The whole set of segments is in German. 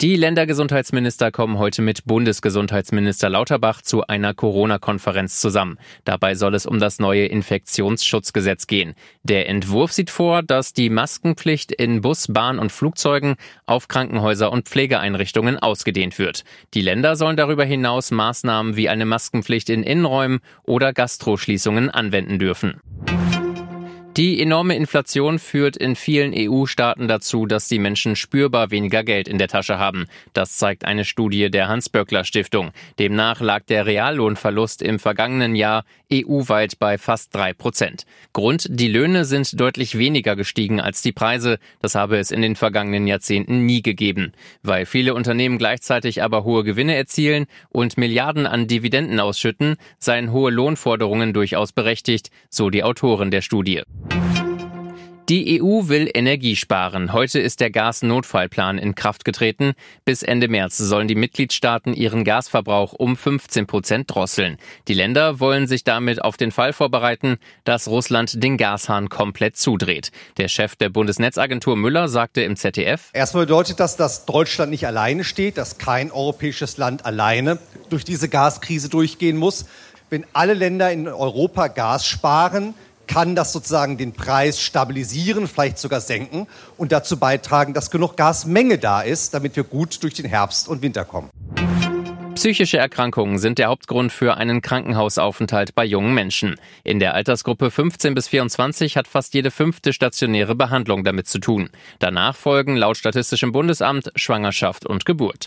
Die Ländergesundheitsminister kommen heute mit Bundesgesundheitsminister Lauterbach zu einer Corona-Konferenz zusammen. Dabei soll es um das neue Infektionsschutzgesetz gehen. Der Entwurf sieht vor, dass die Maskenpflicht in Bus, Bahn und Flugzeugen auf Krankenhäuser und Pflegeeinrichtungen ausgedehnt wird. Die Länder sollen darüber hinaus Maßnahmen wie eine Maskenpflicht in Innenräumen oder Gastroschließungen anwenden dürfen. Die enorme Inflation führt in vielen EU-Staaten dazu, dass die Menschen spürbar weniger Geld in der Tasche haben. Das zeigt eine Studie der Hans-Böckler-Stiftung. Demnach lag der Reallohnverlust im vergangenen Jahr EU-weit bei fast drei Prozent. Grund, die Löhne sind deutlich weniger gestiegen als die Preise. Das habe es in den vergangenen Jahrzehnten nie gegeben. Weil viele Unternehmen gleichzeitig aber hohe Gewinne erzielen und Milliarden an Dividenden ausschütten, seien hohe Lohnforderungen durchaus berechtigt, so die Autoren der Studie. Die EU will Energie sparen. Heute ist der Gasnotfallplan in Kraft getreten. Bis Ende März sollen die Mitgliedstaaten ihren Gasverbrauch um 15 Prozent drosseln. Die Länder wollen sich damit auf den Fall vorbereiten, dass Russland den Gashahn komplett zudreht. Der Chef der Bundesnetzagentur Müller sagte im ZDF, Erstmal bedeutet das, dass Deutschland nicht alleine steht, dass kein europäisches Land alleine durch diese Gaskrise durchgehen muss. Wenn alle Länder in Europa Gas sparen, kann das sozusagen den Preis stabilisieren, vielleicht sogar senken und dazu beitragen, dass genug Gasmenge da ist, damit wir gut durch den Herbst und Winter kommen. Psychische Erkrankungen sind der Hauptgrund für einen Krankenhausaufenthalt bei jungen Menschen. In der Altersgruppe 15 bis 24 hat fast jede fünfte stationäre Behandlung damit zu tun. Danach folgen laut Statistischem Bundesamt Schwangerschaft und Geburt.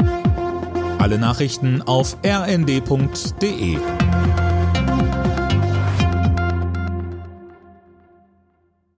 Alle Nachrichten auf rnd.de